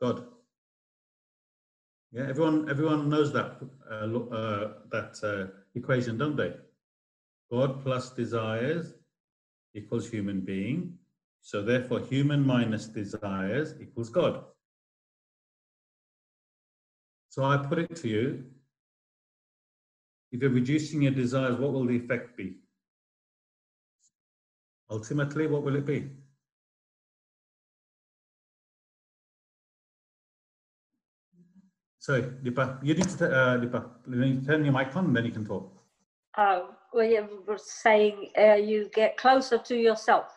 God. Yeah, everyone everyone knows that uh, uh, that uh, equation, don't they? God plus desires equals human being. So therefore, human minus desires equals God. So I put it to you, if you're reducing your desires, what will the effect be? Ultimately, what will it be? Sorry, Lipa, you need to, uh, you turn your mic on and then you can talk. Uh, well, you were saying uh, you get closer to yourself.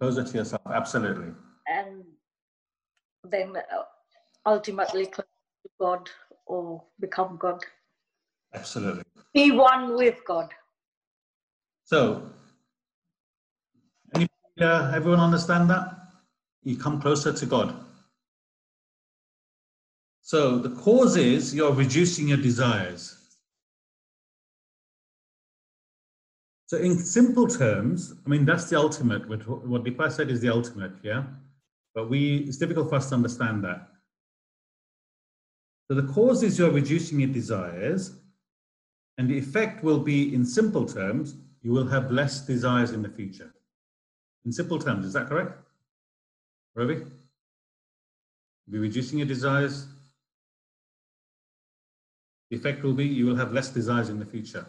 Closer to yourself, absolutely. And then uh, ultimately closer to God or become God. Absolutely. Be one with God. So, any, uh, everyone understand that? You come closer to God. So the cause is you're reducing your desires. So in simple terms, I mean, that's the ultimate, what Deepa said is the ultimate, yeah? But we, it's difficult for us to understand that. So the cause is you're reducing your desires, and the effect will be, in simple terms, you will have less desires in the future. In simple terms, is that correct? Ravi? Be reducing your desires. The effect will be you will have less desires in the future.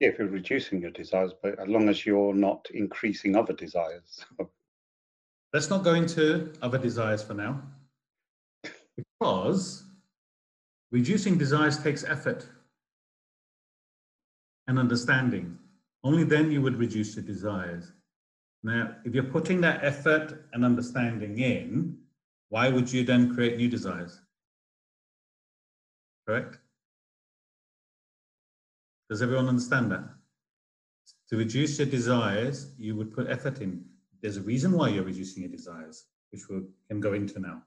Yeah, if you're reducing your desires, but as long as you're not increasing other desires. Let's not go into other desires for now. Because reducing desires takes effort and understanding. Only then you would reduce your desires. Now, if you're putting that effort and understanding in, why would you then create new desires? Correct? Does everyone understand that? To reduce your desires, you would put effort in. There's a reason why you're reducing your desires, which we can go into now.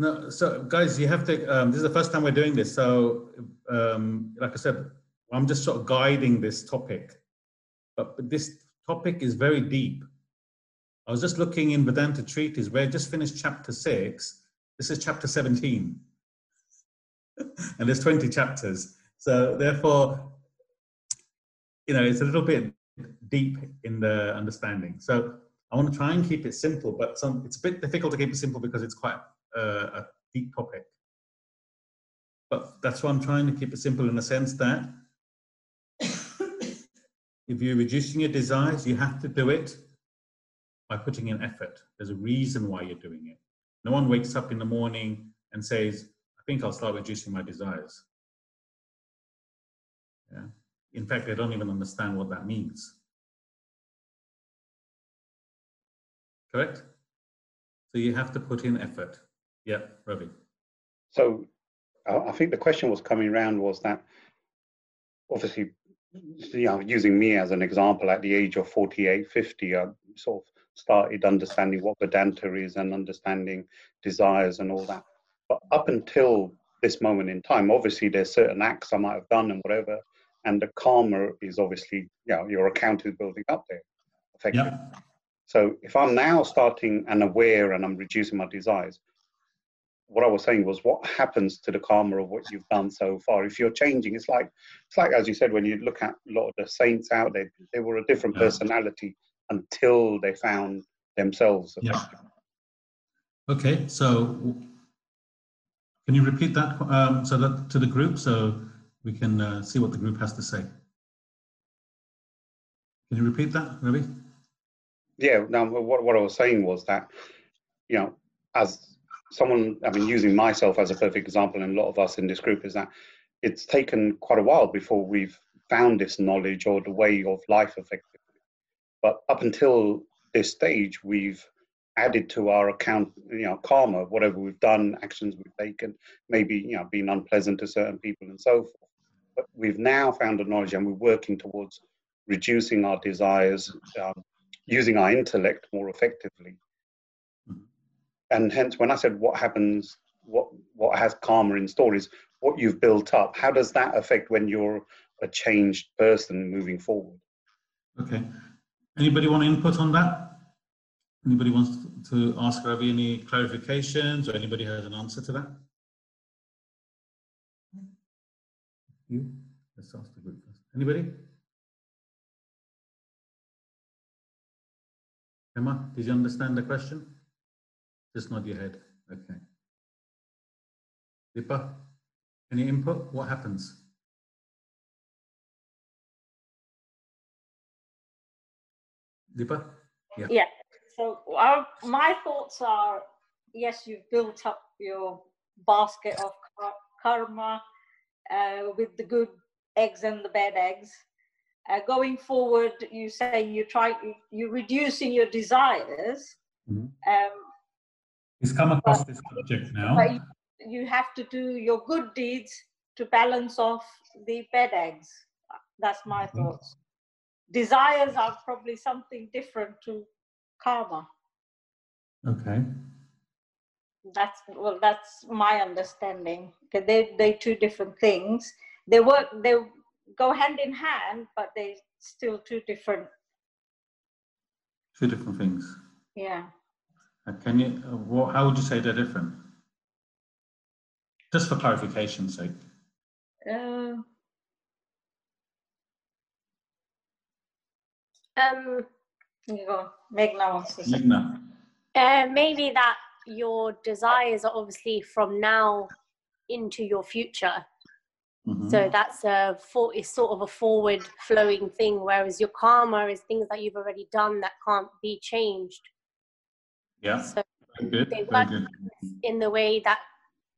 No, so guys, you have to, um, this is the first time we're doing this. So um, like I said, I'm just sort of guiding this topic, but, but this topic is very deep. I was just looking in Vedanta Treatise, where I just finished chapter six. This is chapter 17. and there's 20 chapters. So therefore, you know, it's a little bit deep in the understanding. So I want to try and keep it simple, but some, it's a bit difficult to keep it simple because it's quite a deep topic. But that's why I'm trying to keep it simple in the sense that if you're reducing your desires, you have to do it by putting in effort. There's a reason why you're doing it. No one wakes up in the morning and says, I think I'll start reducing my desires. Yeah. In fact, they don't even understand what that means. Correct? So you have to put in effort. Yeah, Ravi. So I think the question was coming around was that obviously, you know, using me as an example, at the age of 48, 50, I sort of started understanding what Vedanta is and understanding desires and all that. But up until this moment in time, obviously there's certain acts I might have done and whatever, and the karma is obviously, you know, your account is building up there, effectively. Yep. So if I'm now starting and aware and I'm reducing my desires, what I was saying was what happens to the karma of what you've done so far. If you're changing, it's like it's like as you said, when you look at a lot of the saints out there, they were a different yeah. personality until they found themselves. Yeah. Okay, so can you repeat that um, so that to the group so we can uh, see what the group has to say? Can you repeat that, Ravi? Yeah. Now, what what I was saying was that, you know, as someone, I mean, using myself as a perfect example, and a lot of us in this group is that it's taken quite a while before we've found this knowledge or the way of life. But up until this stage, we've added to our account, you know, karma, whatever we've done, actions we've taken, maybe, you know, being unpleasant to certain people and so forth. But we've now found a knowledge and we're working towards reducing our desires, um, using our intellect more effectively. And hence, when I said what happens, what, what has karma in store is what you've built up. How does that affect when you're a changed person moving forward. Okay. Anybody want input on that? Anybody wants to ask Ravi any clarifications or anybody has an answer to that? You? Let's ask the group first. Anybody? Emma, did you understand the question? Just nod your head. Okay. Deepa, any input? What happens? Deepa? Yeah. Yeah. So our, my thoughts are, yes, you've built up your basket of kar- karma uh, with the good eggs and the bad eggs. Uh, going forward, you say you try, you're reducing your desires. Mhm. Um, He's come across this subject now. but you, you have to do your good deeds to balance off the bad eggs. That's my Mhm. thoughts. Desires are probably something different to karma. Okay. That's well, that's my understanding. they they two different things. They work. They go hand in hand, but they still two different. Two different things. Yeah. Uh, Can you, uh, what, how would you say they're different? Just for clarification's sake. Uh, Um, you go. Meghna wants to say. Meghna. uh, maybe that your desires are obviously from now into your future. Mhm. So that's a for, it's sort of a forward flowing thing, whereas your karma is things that you've already done that can't be changed. Yeah, So good, they work good. in the way that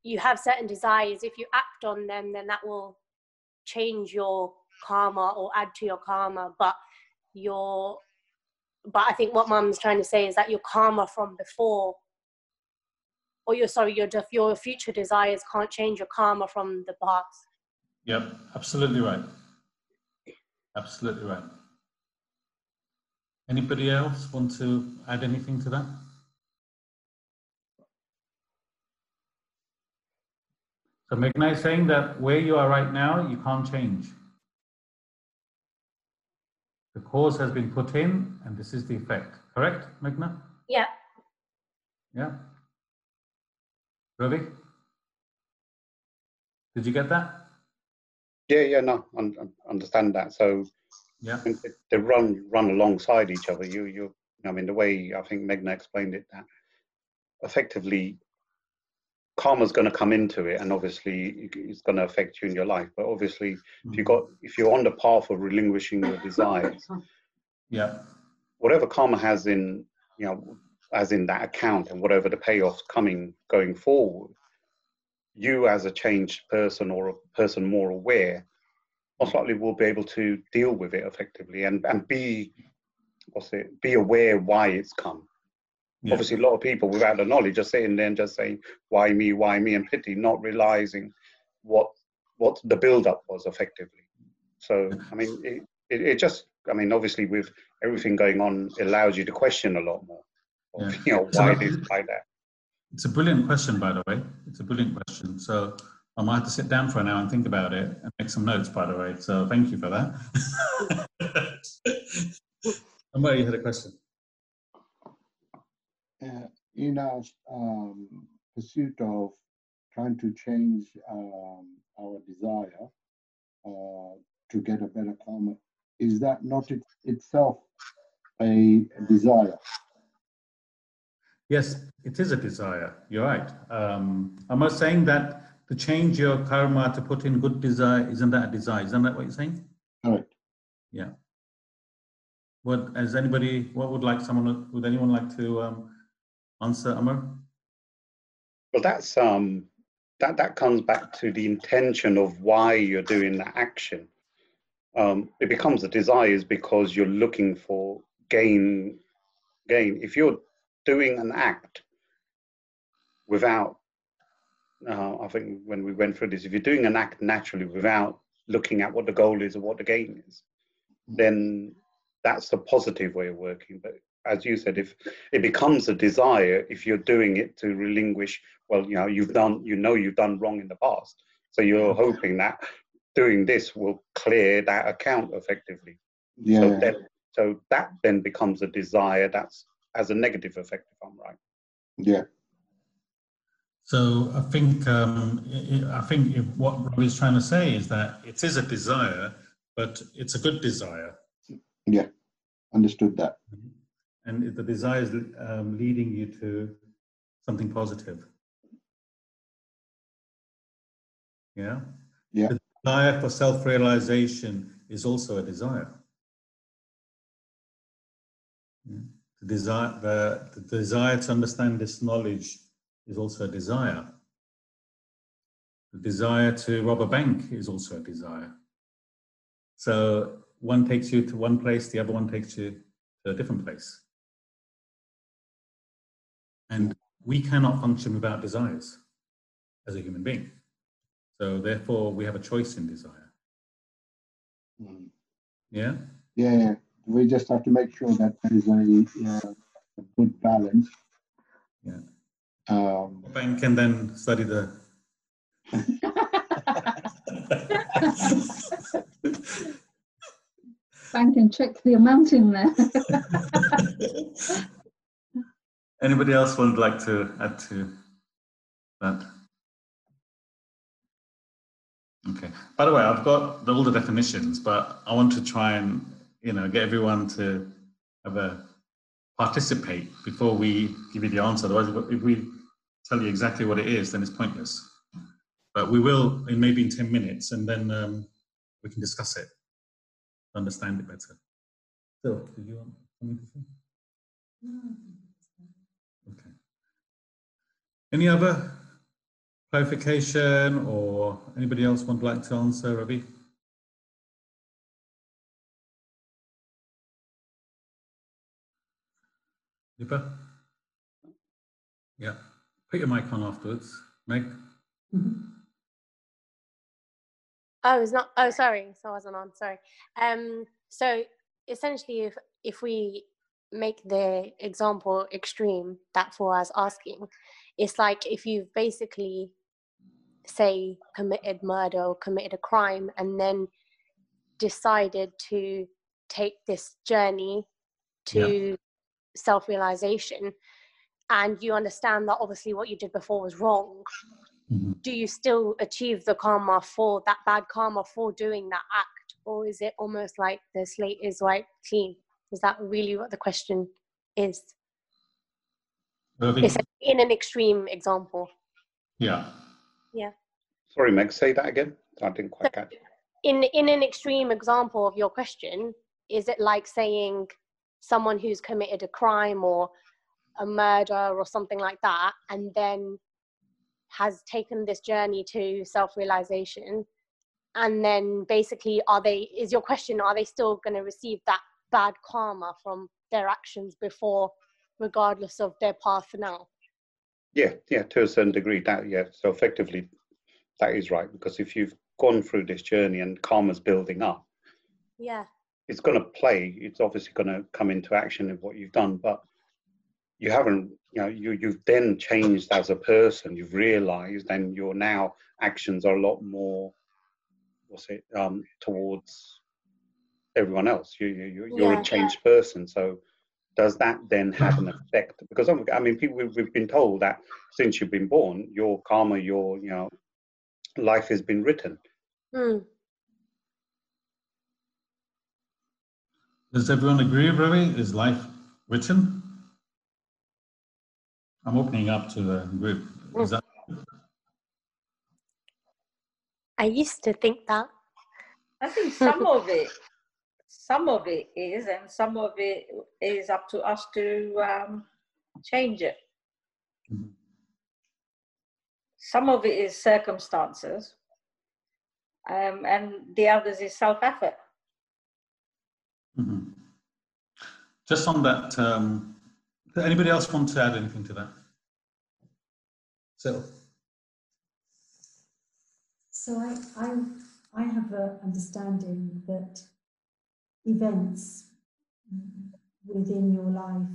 you have certain desires, if you act on them, then that will change your karma or add to your karma. But your but I think what mum's trying to say is that your karma from before or your sorry, your your future desires can't change your karma from the past. Yep, absolutely right. Absolutely right. Anybody else want to add anything to that? So Meghna is saying that where you are right now, you can't change. The cause has been put in and this is the effect, correct, Meghna? Yeah. Yeah. Ravi? Did you get that? Yeah, yeah, no, un- un- understand that. So Yeah. they- they run run alongside each other. You you I mean the way I think Meghna explained it that effectively karma's going to come into it and obviously it's going to affect you in your life. But obviously if you mm-hmm. got if you're on the path of relinquishing your desires Yeah. whatever karma has in you know as in that account and whatever the payoffs coming going forward you as a changed person or a person more aware most likely will be able to deal with it effectively and and be what's it be aware why it's come Yeah. obviously a lot of people without the knowledge are sitting there and just saying why me why me and pity not realizing what what the build up was effectively so i mean it, it, it just i mean obviously with everything going on it allows you to question a lot more of, Yeah. you know why this why that It's a brilliant question, by the way. It's a brilliant question. So I might have to sit down for an hour and think about it and make some notes, by the way. So thank you for that. Amber, you had a question. In our um, pursuit of trying to change um, our desire uh, to get a better karma, is that not it, itself a desire? Yes, it is a desire. You're right. Um, am I saying that to change your karma to put in good desire, isn't that a desire? Isn't that what you're saying? Correct. Yeah. What, as anybody, what would like someone, would anyone like to um, answer, Amar? well that's um that that comes back to the intention of why you're doing that action. Um it becomes a desires because you're looking for gain gain. If you're doing an act without uh, i think when we went through this if you're doing an act naturally without looking at what the goal is or what the gain is then that's a positive way of working. But as you said if it becomes a desire if you're doing it to relinquish well you know you've done you know you've done wrong in the past. So you're hoping that doing this will clear that account effectively. So Yeah, then, so that then becomes a desire that's has a negative effect, if I'm right. yeah, So I think um, I- I I think if what is trying to say is that it is a desire, but it's a good desire, Yeah, understood that. And the desire is um, leading you to something positive. Yeah. Yeah. The desire for self-realization is also a desire. Yeah. The desire, the, the desire to understand this knowledge is also a desire. The desire to rob a bank is also a desire. So one takes you to one place, the other one takes you to a different place. And we cannot function without desires as a human being. So therefore, we have a choice in desire. Mm. Yeah. Yeah, yeah. we just have to make sure that there is a, uh, a good balance. Yeah. Um, Bank and then study the. Bank and check the amount in there. Anybody else would like to add to that? Okay. By the way, I've got all the definitions, but I want to try and you know get everyone to have a participate before we give you the answer. Otherwise, if we tell you exactly what it is, then it's pointless. But we will in maybe in ten minutes, and then um, we can discuss it, understand it better. So, did you want something to say? Any other clarification or anybody else would like to answer, Ravi? Lipa? Yeah. Put your mic on afterwards. Meg? Oh, it's not. Oh, sorry. So I wasn't on. Sorry. Um. So essentially, if if we make the example extreme that for us asking, it's like if you've basically say committed murder or committed a crime and then decided to take this journey Yeah. to self-realization and you understand that obviously what you did before was wrong mm-hmm. do you still achieve the karma for that bad karma for doing that act? Or is it almost like the slate is wiped clean? Is that really what the question is Ravi? it's in an extreme example Yeah. Yeah. Sorry, Meg, say that again. I didn't quite catch. in in an extreme example of your question is it like saying someone who's committed a crime or a murder or something like that and then has taken this journey to self-realization and then basically are they is your question are they still going to receive that bad karma from their actions before regardless of their path for now Yeah, yeah, to a certain degree, that yeah. So effectively, that is right because if you've gone through this journey and karma's building up, yeah it's going to play. It's obviously going to come into action of what you've done, but you haven't. You know, you you've then changed as a person. You've realised, and your now actions are a lot more. What's it? Um, towards everyone else. You you you- you're Yeah. a changed person. So. Does that then have an effect? Because I'm- mean, people we've, we've been told that since you've been born, your karma, your you know, life has been written. Hmm. Does everyone agree, Ravi? Is life written? I'm opening up to the group. Is that i used to think that I think some of it, some of it is, and some of it is up to us to um, change it. Mhm. Some of it is circumstances, um, and the others is self-effort. Mhm. Just on that, um, does anybody else want to add anything to that? So, So I, I, I have an understanding that events within your life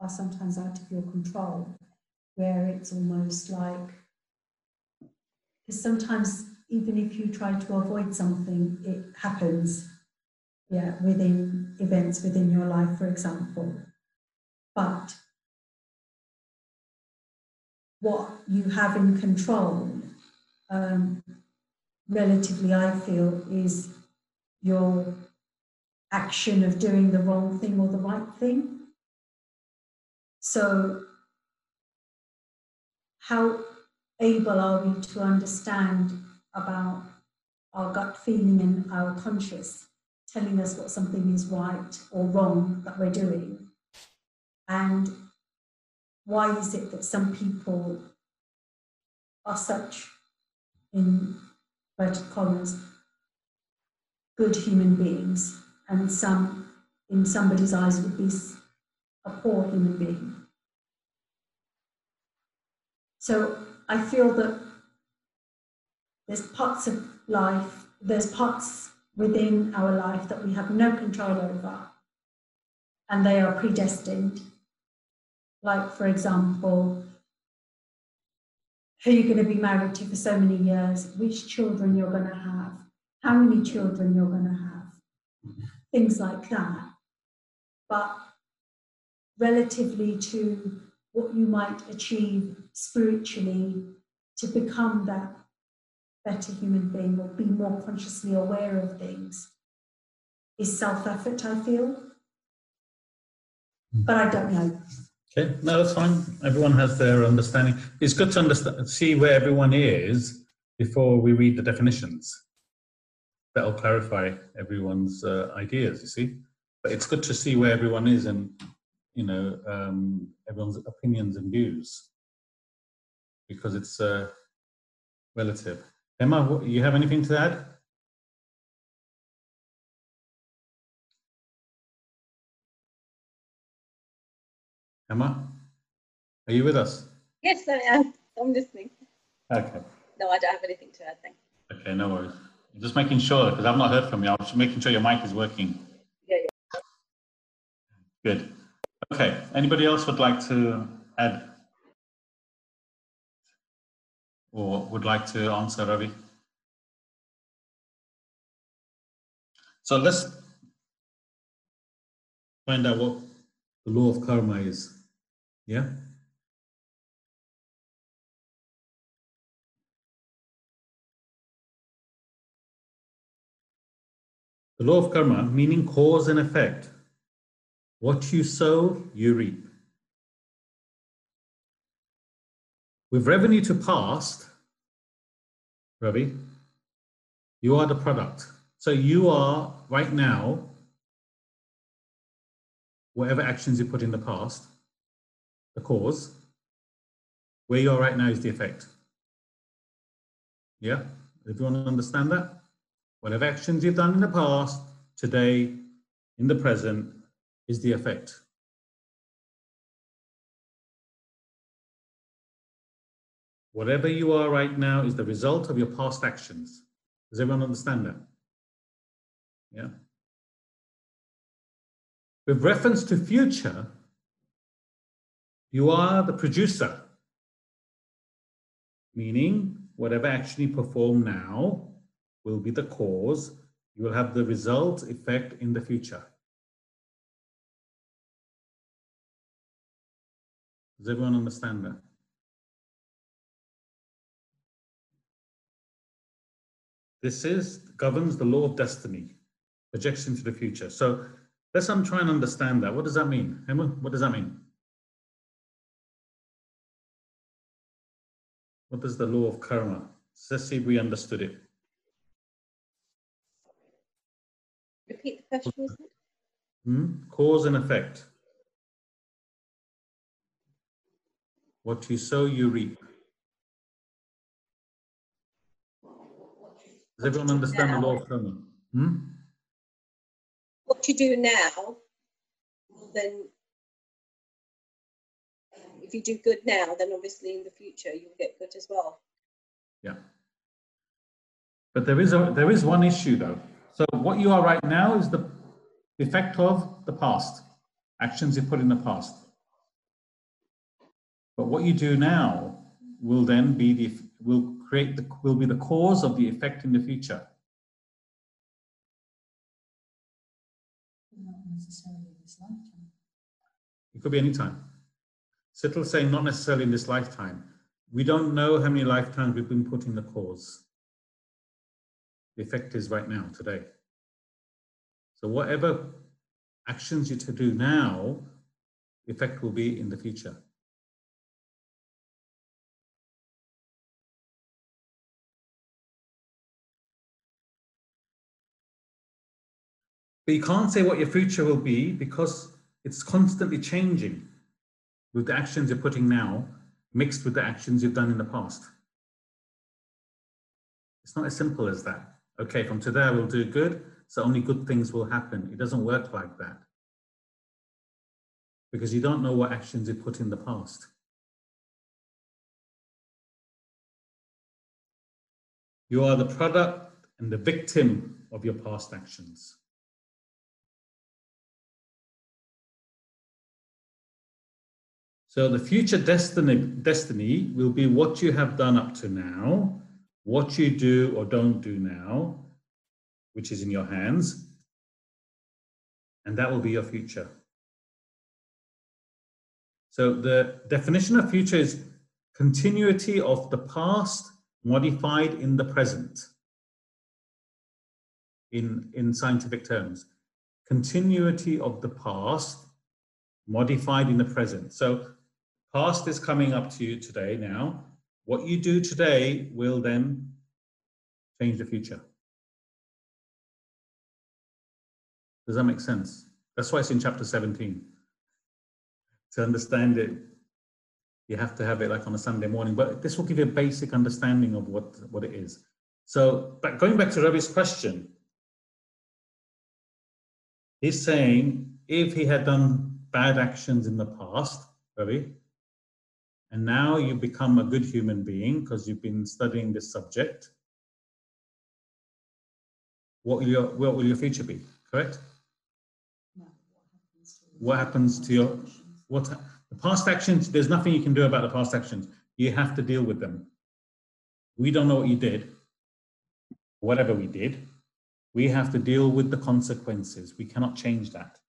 are sometimes out of your control, where it's almost like, because sometimes even if you try to avoid something, it happens. Yeah, within events within your life, for example. But what you have in control, um, relatively, I feel, is your action of doing the wrong thing or the right thing. So, how able are we to understand about our gut feeling and our conscious telling us what something is right or wrong that we're doing? And why is it that some people are such, in inverted commas, good human beings, and some, in somebody's eyes, would be a poor human being? So I feel that there's parts of life, there's parts within our life that we have no control over, and they are predestined. Like, for example, who you're going to be married to for so many years, which children you're going to have, how many children you're going to have, things like that. But relatively to what you might achieve spiritually to become that better human being or be more consciously aware of things is self effort, I feel. Hmm. But I don't know. Okay, no, that's fine. Everyone has their understanding. It's good to understand, see where everyone is before we read the definitions. That'll clarify everyone's uh, ideas, you see. But it's good to see where everyone is and, you know, um, everyone's opinions and views because it's uh, relative. Emma, you have anything to add? Emma, are you with us? Yes, I am. I'm listening. Okay. No, I don't have anything to add. Thank you. Okay, no worries. Just making sure because I've not heard from you. I'm just making sure your mic is working. Yeah, yeah. Good. Okay. Anybody else would like to add or would like to answer, Ravi? So let's find out what the law of karma is. Yeah? The law of karma, meaning cause and effect. What you sow, you reap. With revenue to past, Ravi, you are the product. So you are right now, whatever actions you put in the past, the cause, where you are right now is the effect. Yeah, if you want to understand that? Whatever actions you've done in the past, today, in the present, is the effect. Whatever you are right now is the result of your past actions. Does everyone understand that? Yeah. With reference to future, you are the producer, meaning whatever action you perform now will be the cause. You will have the result effect in the future. Does everyone understand that? This is governs the law of destiny, projection to the future. So let's um, try and understand that. What does that mean? Emma, what does that mean? What is the law of karma? Let's see if we understood it. Repeat the question. Hmm? Cause and effect. What you sow, you reap. Does everyone understand now, the law of karma? Hmm? What you do now, then if you do good now, then obviously in the future you'll get good as well. Yeah. But there is a there is one issue though. So what you are right now is the effect of the past, actions you put in the past. But what you do now will then be the will create the will be the cause of the effect in the future. Not necessarily this lifetime. It could be any time. Sital saying not necessarily in this lifetime. We don't know how many lifetimes we've been putting the cause. The effect is right now, today. So whatever actions you to do now, the effect will be in the future. But you can't say what your future will be because it's constantly changing with the actions you're putting now mixed with the actions you've done in the past. It's not as simple as that. Okay, from today I will do good, so only good things will happen. It doesn't work like that. Because you don't know what actions you put in the past. You are the product and the victim of your past actions. So the future destiny, destiny will be what you have done up to now, what you do or don't do now, which is in your hands, and that will be your future. So the definition of future is continuity of the past modified in the present in, in scientific terms. Continuity of the past modified in the present. So Past is coming up to you today now. What you do today will then change the future. Does that make sense? That's why it's in chapter 17. To understand it, you have to have it like on a Sunday morning, but this will give you a basic understanding of what, what it is. So, but going back to Ravi's question, he's saying if he had done bad actions in the past, Ravi, and now you become a good human being because you've been studying this subject. What will your, what will your future be, correct? What happens to your, what, the past actions, there's nothing you can do about the past actions. You have to deal with them. We don't know what you did, whatever we did. We have to deal with the consequences. We cannot change that.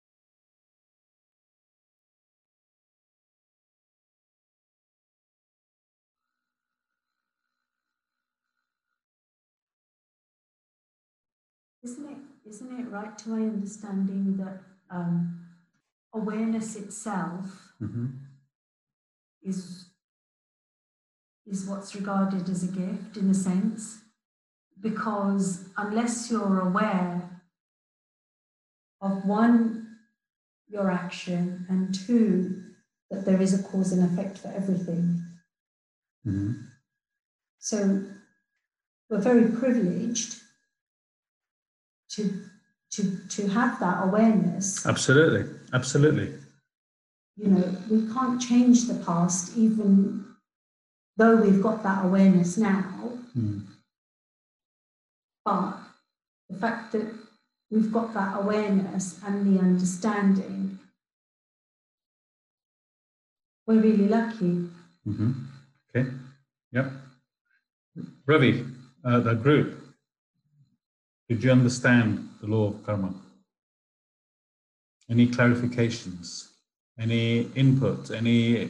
Isn't it right to my understanding that um, awareness itself Mhm. is, is what's regarded as a gift in a sense? Because unless you're aware of one, your action, and two, that there is a cause and effect for everything. Mhm. So we're very privileged to to to have that awareness. Absolutely, absolutely. You know, we can't change the past, even though we've got that awareness now. Mm. But the fact that we've got that awareness and the understanding, we're really lucky. hmm Okay. Yep. Ravi, uh, the group, did you understand the law of karma? Any clarifications? Any input? Any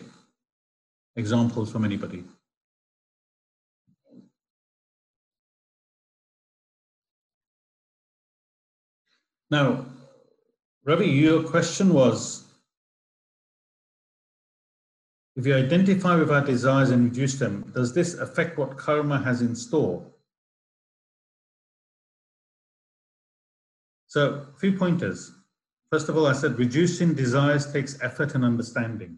examples from anybody? Now, Ravi, your question was if you identify with our desires and reduce them, does this affect what karma has in store? So, a few pointers. First of all, I said reducing desires takes effort and understanding.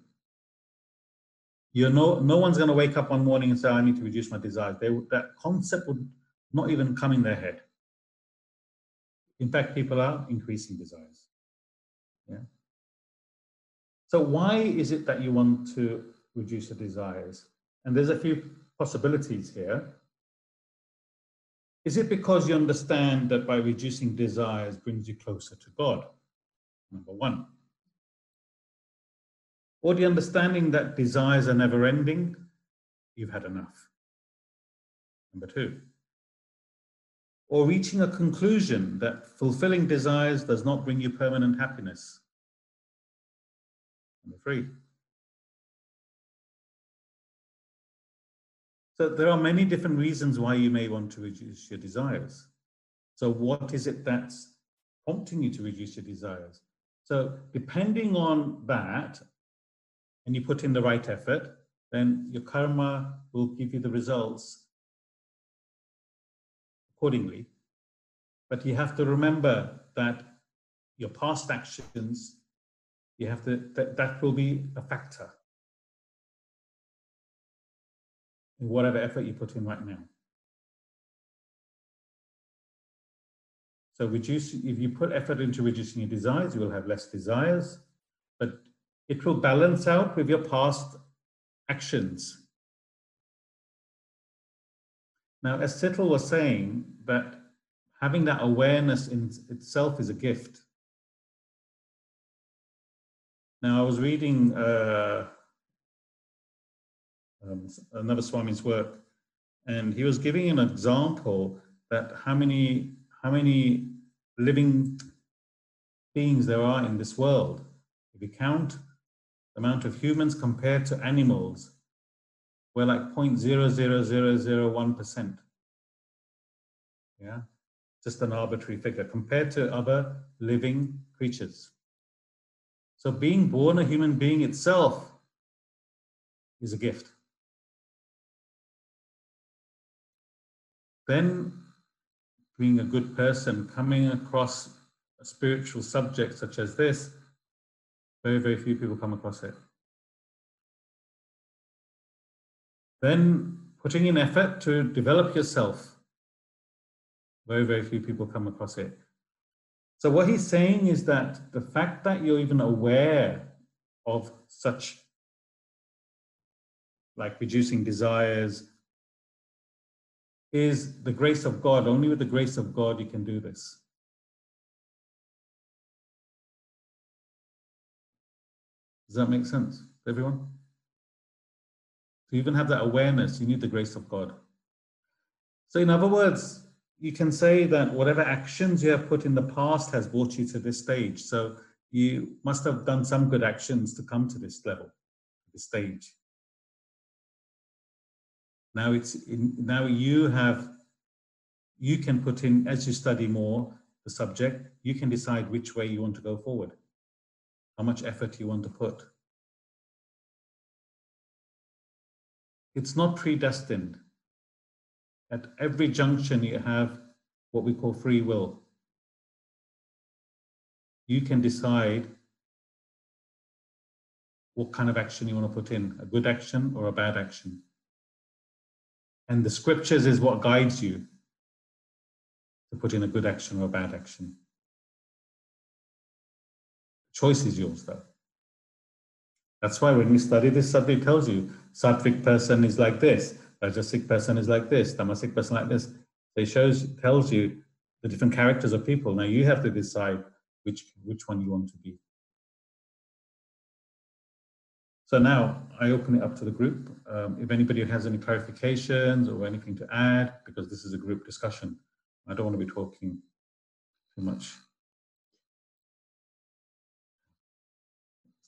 You're no, no one's going to wake up one morning and say, I need to reduce my desires. They, that concept would not even come in their head. In fact, people are increasing desires. Yeah. So why is it that you want to reduce the desires? And there's a few possibilities here. Is it because you understand that by reducing desires brings you closer to God? Number one. Or the understanding that desires are never ending, you've had enough. Number two. Or reaching a conclusion that fulfilling desires does not bring you permanent happiness. Number three. So there are many different reasons why you may want to reduce your desires. So what is it that's prompting you to reduce your desires? So depending on that, and you put in the right effort, then your karma will give you the results accordingly. But you have to remember that your past actions, you have to, that, that will be a factor whatever effort you put in right now. So reduce, if you put effort into reducing your desires, you will have less desires, but it will balance out with your past actions. Now, as Sital was saying, that having that awareness in itself is a gift. Now, I was reading uh, um, another Swami's work, and he was giving an example that how many how many living beings there are in this world. If you count the amount of humans compared to animals, we're like 0.00001%. Yeah, just an arbitrary figure compared to other living creatures. So being born a human being itself is a gift. Then being a good person, coming across a spiritual subject such as this, very, very few people come across it. Then putting in effort to develop yourself, very, very few people come across it. So what he's saying is that the fact that you're even aware of such like reducing desires, is the grace of God. Only with the grace of God you can do this. Does that make sense, everyone? To even have that awareness, you need the grace of God. So, in other words, you can say that whatever actions you have put in the past has brought you to this stage. So, you must have done some good actions to come to this level, this stage. Now it's in, now you have you can put in as you study more the subject, you can decide which way you want to go forward, how much effort you want to put. It's not predestined. At every junction, you have what we call free will. You can decide what kind of action you want to put in, a good action or a bad action. And the scriptures is what guides you to put in a good action or a bad action. The choice is yours, though. That's why when we study this subject, tells you sattvic person is like this, rajasic person is like this, tamasic person like this. It shows tells you the different characters of people. Now you have to decide which which one you want to be. So now I open it up to the group. Um, if anybody has any clarifications or anything to add, because this is a group discussion, I don't want to be talking too much.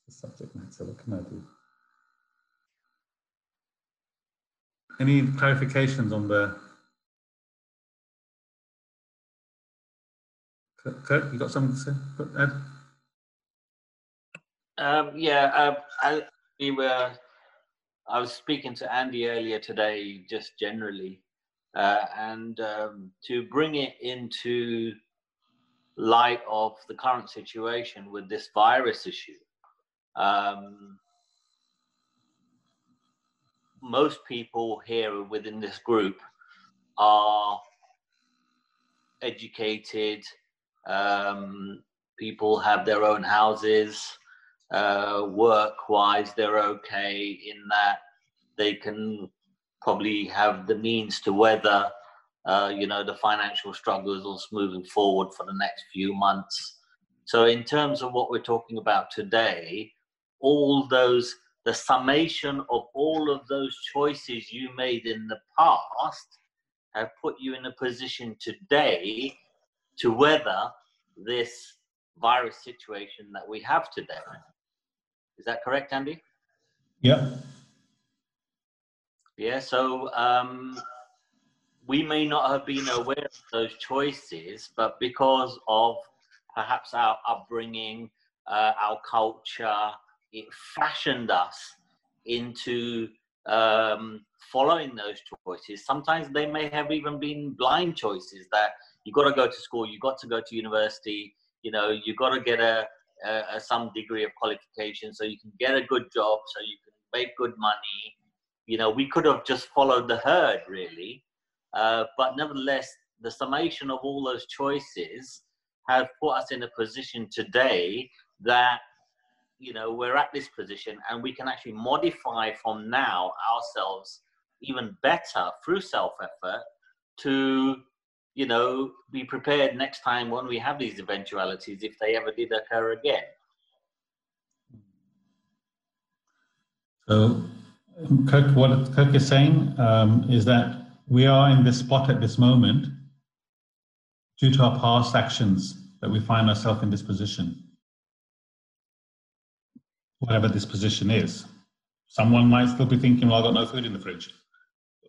the subject matter, what can I do? Any clarifications on the Kurt, you got something to say, Ed? Um, yeah, uh, I, we were I was speaking to Andy earlier today, just generally, uh, and um, to bring it into light of the current situation with this virus issue. Um, most people here within this group are educated. Um, people have their own houses uh, work wise, they're okay in that they can probably have the means to weather, uh, you know, the financial struggles moving forward for the next few months. So, in terms of what we're talking about today, all those, the summation of all of those choices you made in the past have put you in a position today to weather this virus situation that we have today. Is that correct, Andy? Yeah. Yeah, so um, we may not have been aware of those choices, but because of perhaps our upbringing, uh, our culture, it fashioned us into um, following those choices. Sometimes they may have even been blind choices that you've got to go to school, you've got to go to university, you know, you've got to get a, a some degree of qualification so you can get a good job, so you can make good money. You know, we could have just followed the herd, really. Uh, but nevertheless, the summation of all those choices have put us in a position today that you know we're at this position and we can actually modify from now ourselves even better through self effort to you know be prepared next time when we have these eventualities if they ever did occur again So, Kirk, what Kirk is saying um, is that we are in this spot at this moment due to our past actions that we find ourselves in this position. Whatever this position is. Someone might still be thinking, well, I've got no food in the fridge.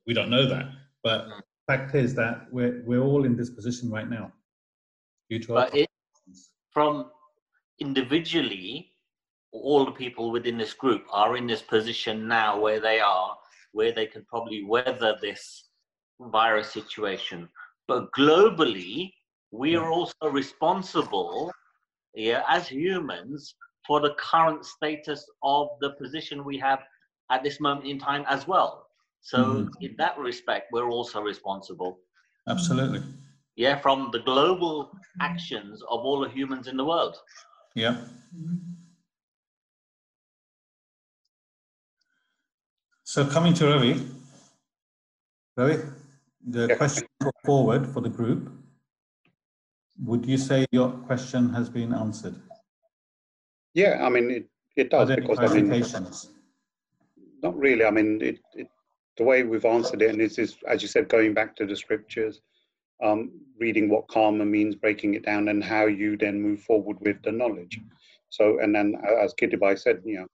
We don't know that. But. Fact is that we're, we're all in this position right now. But it from individually all the people within this group are in this position now where they are where they can probably weather this virus situation. But globally we are also responsible yeah, as humans for the current status of the position we have at this moment in time as well so Mhm. in that respect we're also responsible Absolutely. yeah from the global actions of all the humans in the world Yeah. So coming to Ravi, Ravi, the Yeah. question put forward for the group, would you say your question has been answered? Yeah, I mean, it, it Are does there because I mean, not really. I mean, it, it, the way we've answered it, and this is, as you said, going back to the scriptures, um, reading what karma means, breaking it down, and how you then move forward with the knowledge. So, and then uh, as Kitibai said, you know,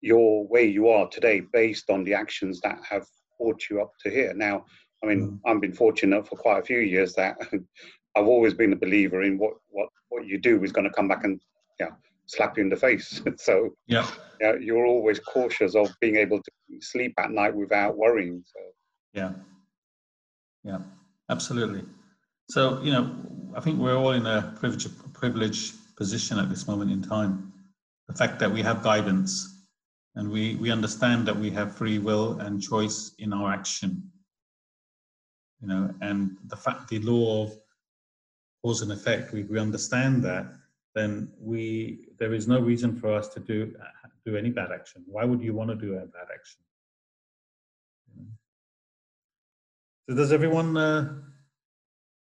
your way you are today based on the actions that have brought you up to here. Now, I mean, I've been fortunate for quite a few years that I've always been a believer in what what what you do is going to come back and yeah slap you in the face. so Yeah, yeah, you're always cautious of being able to sleep at night without worrying. So yeah, yeah, absolutely. So, you know, I think we're all in a privileged, privileged position at this moment in time. The fact that we have guidance and we, we understand that we have free will and choice in our action. You know, and the fact, the law of cause and effect, we, we understand that, then we, there is no reason for us to do, do any bad action. Why would you want to do a bad action? So does everyone uh,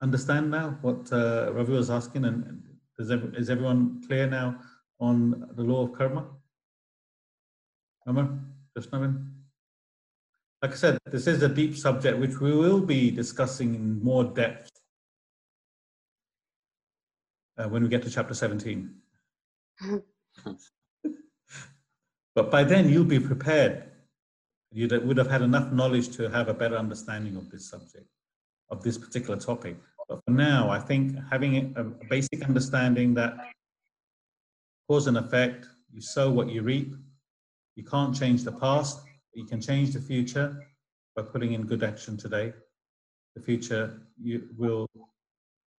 understand now what uh, Ravi was asking? And does is everyone clear now on the law of karma? Amar, Krishnavin? Like I said, this is a deep subject which we will be discussing in more depth uh, when we get to chapter 17. but by then you'll be prepared. You would have had enough knowledge to have a better understanding of this subject, of this particular topic. But for now, I think having a basic understanding that cause and effect, you sow what you reap. You can't change the past, but you can change the future by putting in good action today. The future you will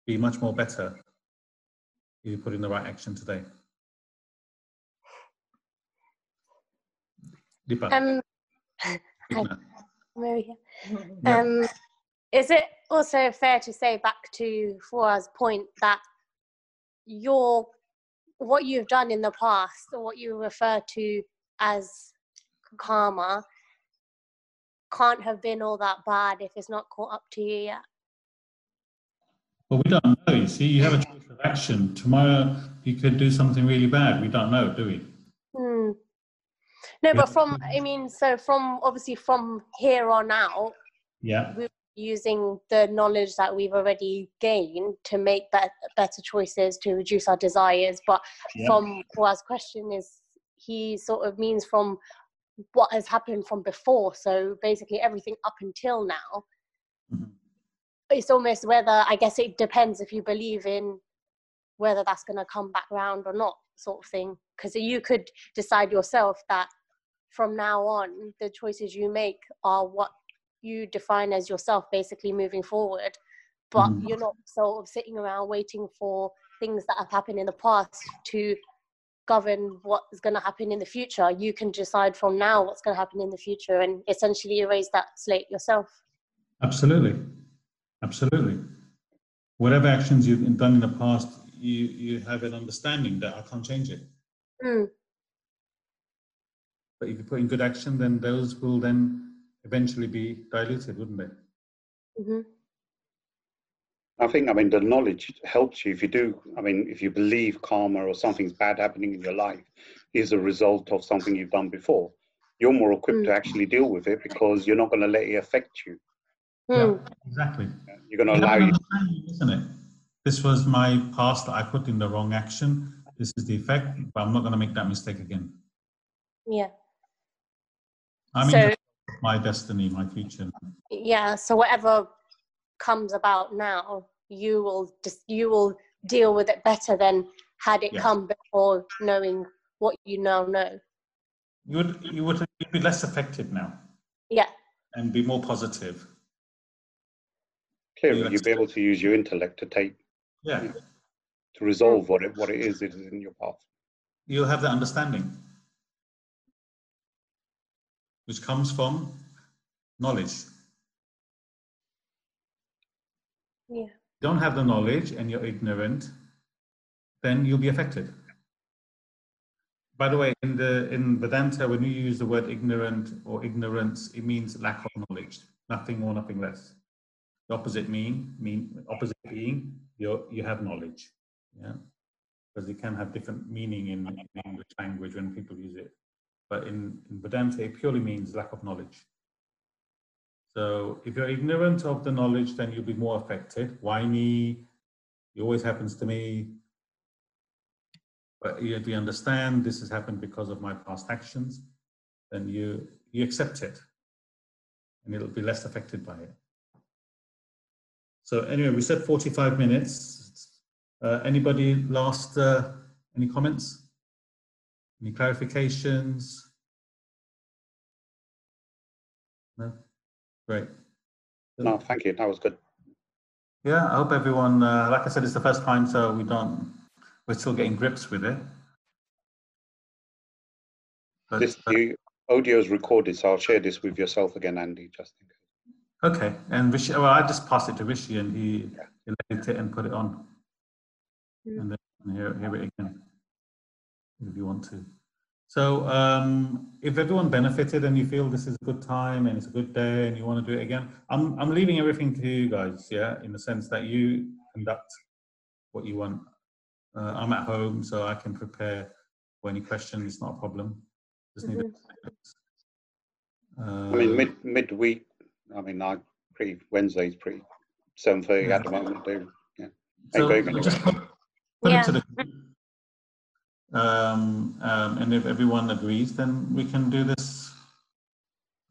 be much more better you put in the right action today. Deepa, Um, Deepna. Mary here. Yeah. Um, is it also fair to say back to Fuad's point that your what you've done in the past or what you refer to as karma can't have been all that bad if it's not caught up to you yet? Well, we don't know. You see, you have a choice of action. Tomorrow, you could do something really bad. We don't know, do we? Hmm. No, but from I mean, so from obviously from here on out, Yeah. We're using the knowledge that we've already gained to make bet- better choices to reduce our desires. But Yeah. from Fuad's question is he sort of means from what has happened from before. So basically everything up until now. Mhm. It's almost whether I guess it depends if you believe in whether that's going to come back round or not, sort of thing. Because you could decide yourself that from now on, the choices you make are what you define as yourself, basically moving forward. But Mhm. you're not sort of sitting around waiting for things that have happened in the past to govern what is going to happen in the future. You can decide from now what's going to happen in the future and essentially erase that slate yourself. Absolutely, absolutely. Whatever actions you've done in the past, you you have an understanding that I can't change it. Mm. But if you put in good action, then those will then eventually be diluted, wouldn't they? hmm I think, I mean, the knowledge helps you if you do. I mean, if you believe karma or something's bad happening in your life is a result of something you've done before, you're more equipped to Mm. actually deal with it because you're not going to let it affect you. Yeah, exactly. You're going to You allow you. Isn't it? This was my past that I put in the wrong action. This is the effect, but I'm not going to make that mistake again. Yeah. I'm So- in control of my destiny, my future. yeah so whatever comes about now you will just you will deal with it better than had it Yes. come before knowing what you now know You would you would you'd be less affected now yeah and be more positive. Clearly, Yes. you'll be able to use your intellect to take Yeah, to resolve what it what it is that is in your path. you'll have that understanding, which comes from knowledge. yeah don't have the knowledge and you're ignorant, then you'll be affected. By the way, in the in Vedanta, when you use the word ignorant or ignorance, it means lack of knowledge, nothing more, nothing less. The opposite mean mean opposite being you you have knowledge, yeah, because it can have different meaning in, in English language when people use it, but in, in Vedanta, it purely means lack of knowledge. So if you're ignorant of the knowledge, then you'll be more affected. Why me? It always happens to me. But if you understand this has happened because of my past actions, then you you accept it, and it'll be less affected by it. So anyway, we said 45 minutes. Uh, anybody last uh, any comments? Any clarifications? No. Great. No, thank you. That was good. Yeah, I hope everyone, uh, like I said, it's the first time, so we don't, we're still getting grips with it. But, This uh, the audio is recorded, so I'll share this with yourself again, Andy. Just in case. Okay, and Rishi, well, I just passed it to Rishi and he, he edit it and put it on. Mm. And then hear, hear it again, if you want to. So um, if everyone benefited and you feel this is a good time and it's a good day and you want to do it again, I'm, I'm leaving everything to you guys, yeah, in the sense that you conduct what you want. Uh, I'm at home, so I can prepare for any questions, it's not a problem. Just need I uh, mean, mid midweek. I mean, I pretty Wednesday's pretty seven thirty at the moment. Do yeah. So very just put, put Yeah. it to the um, um, and if everyone agrees, then we can do this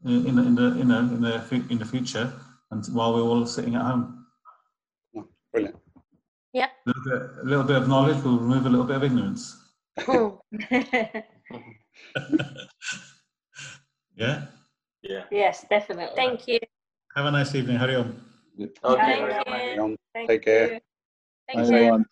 in in the in the in the in the, in the future, and while we're all sitting at home. Brilliant. A little bit, a little bit of knowledge will remove a little bit of ignorance. Hmm. Yeah. Yeah. yes, definitely. thank you Have a nice evening. Hari Om. Okay. Thank you. much. Thank Take care. you. thank you Everyone.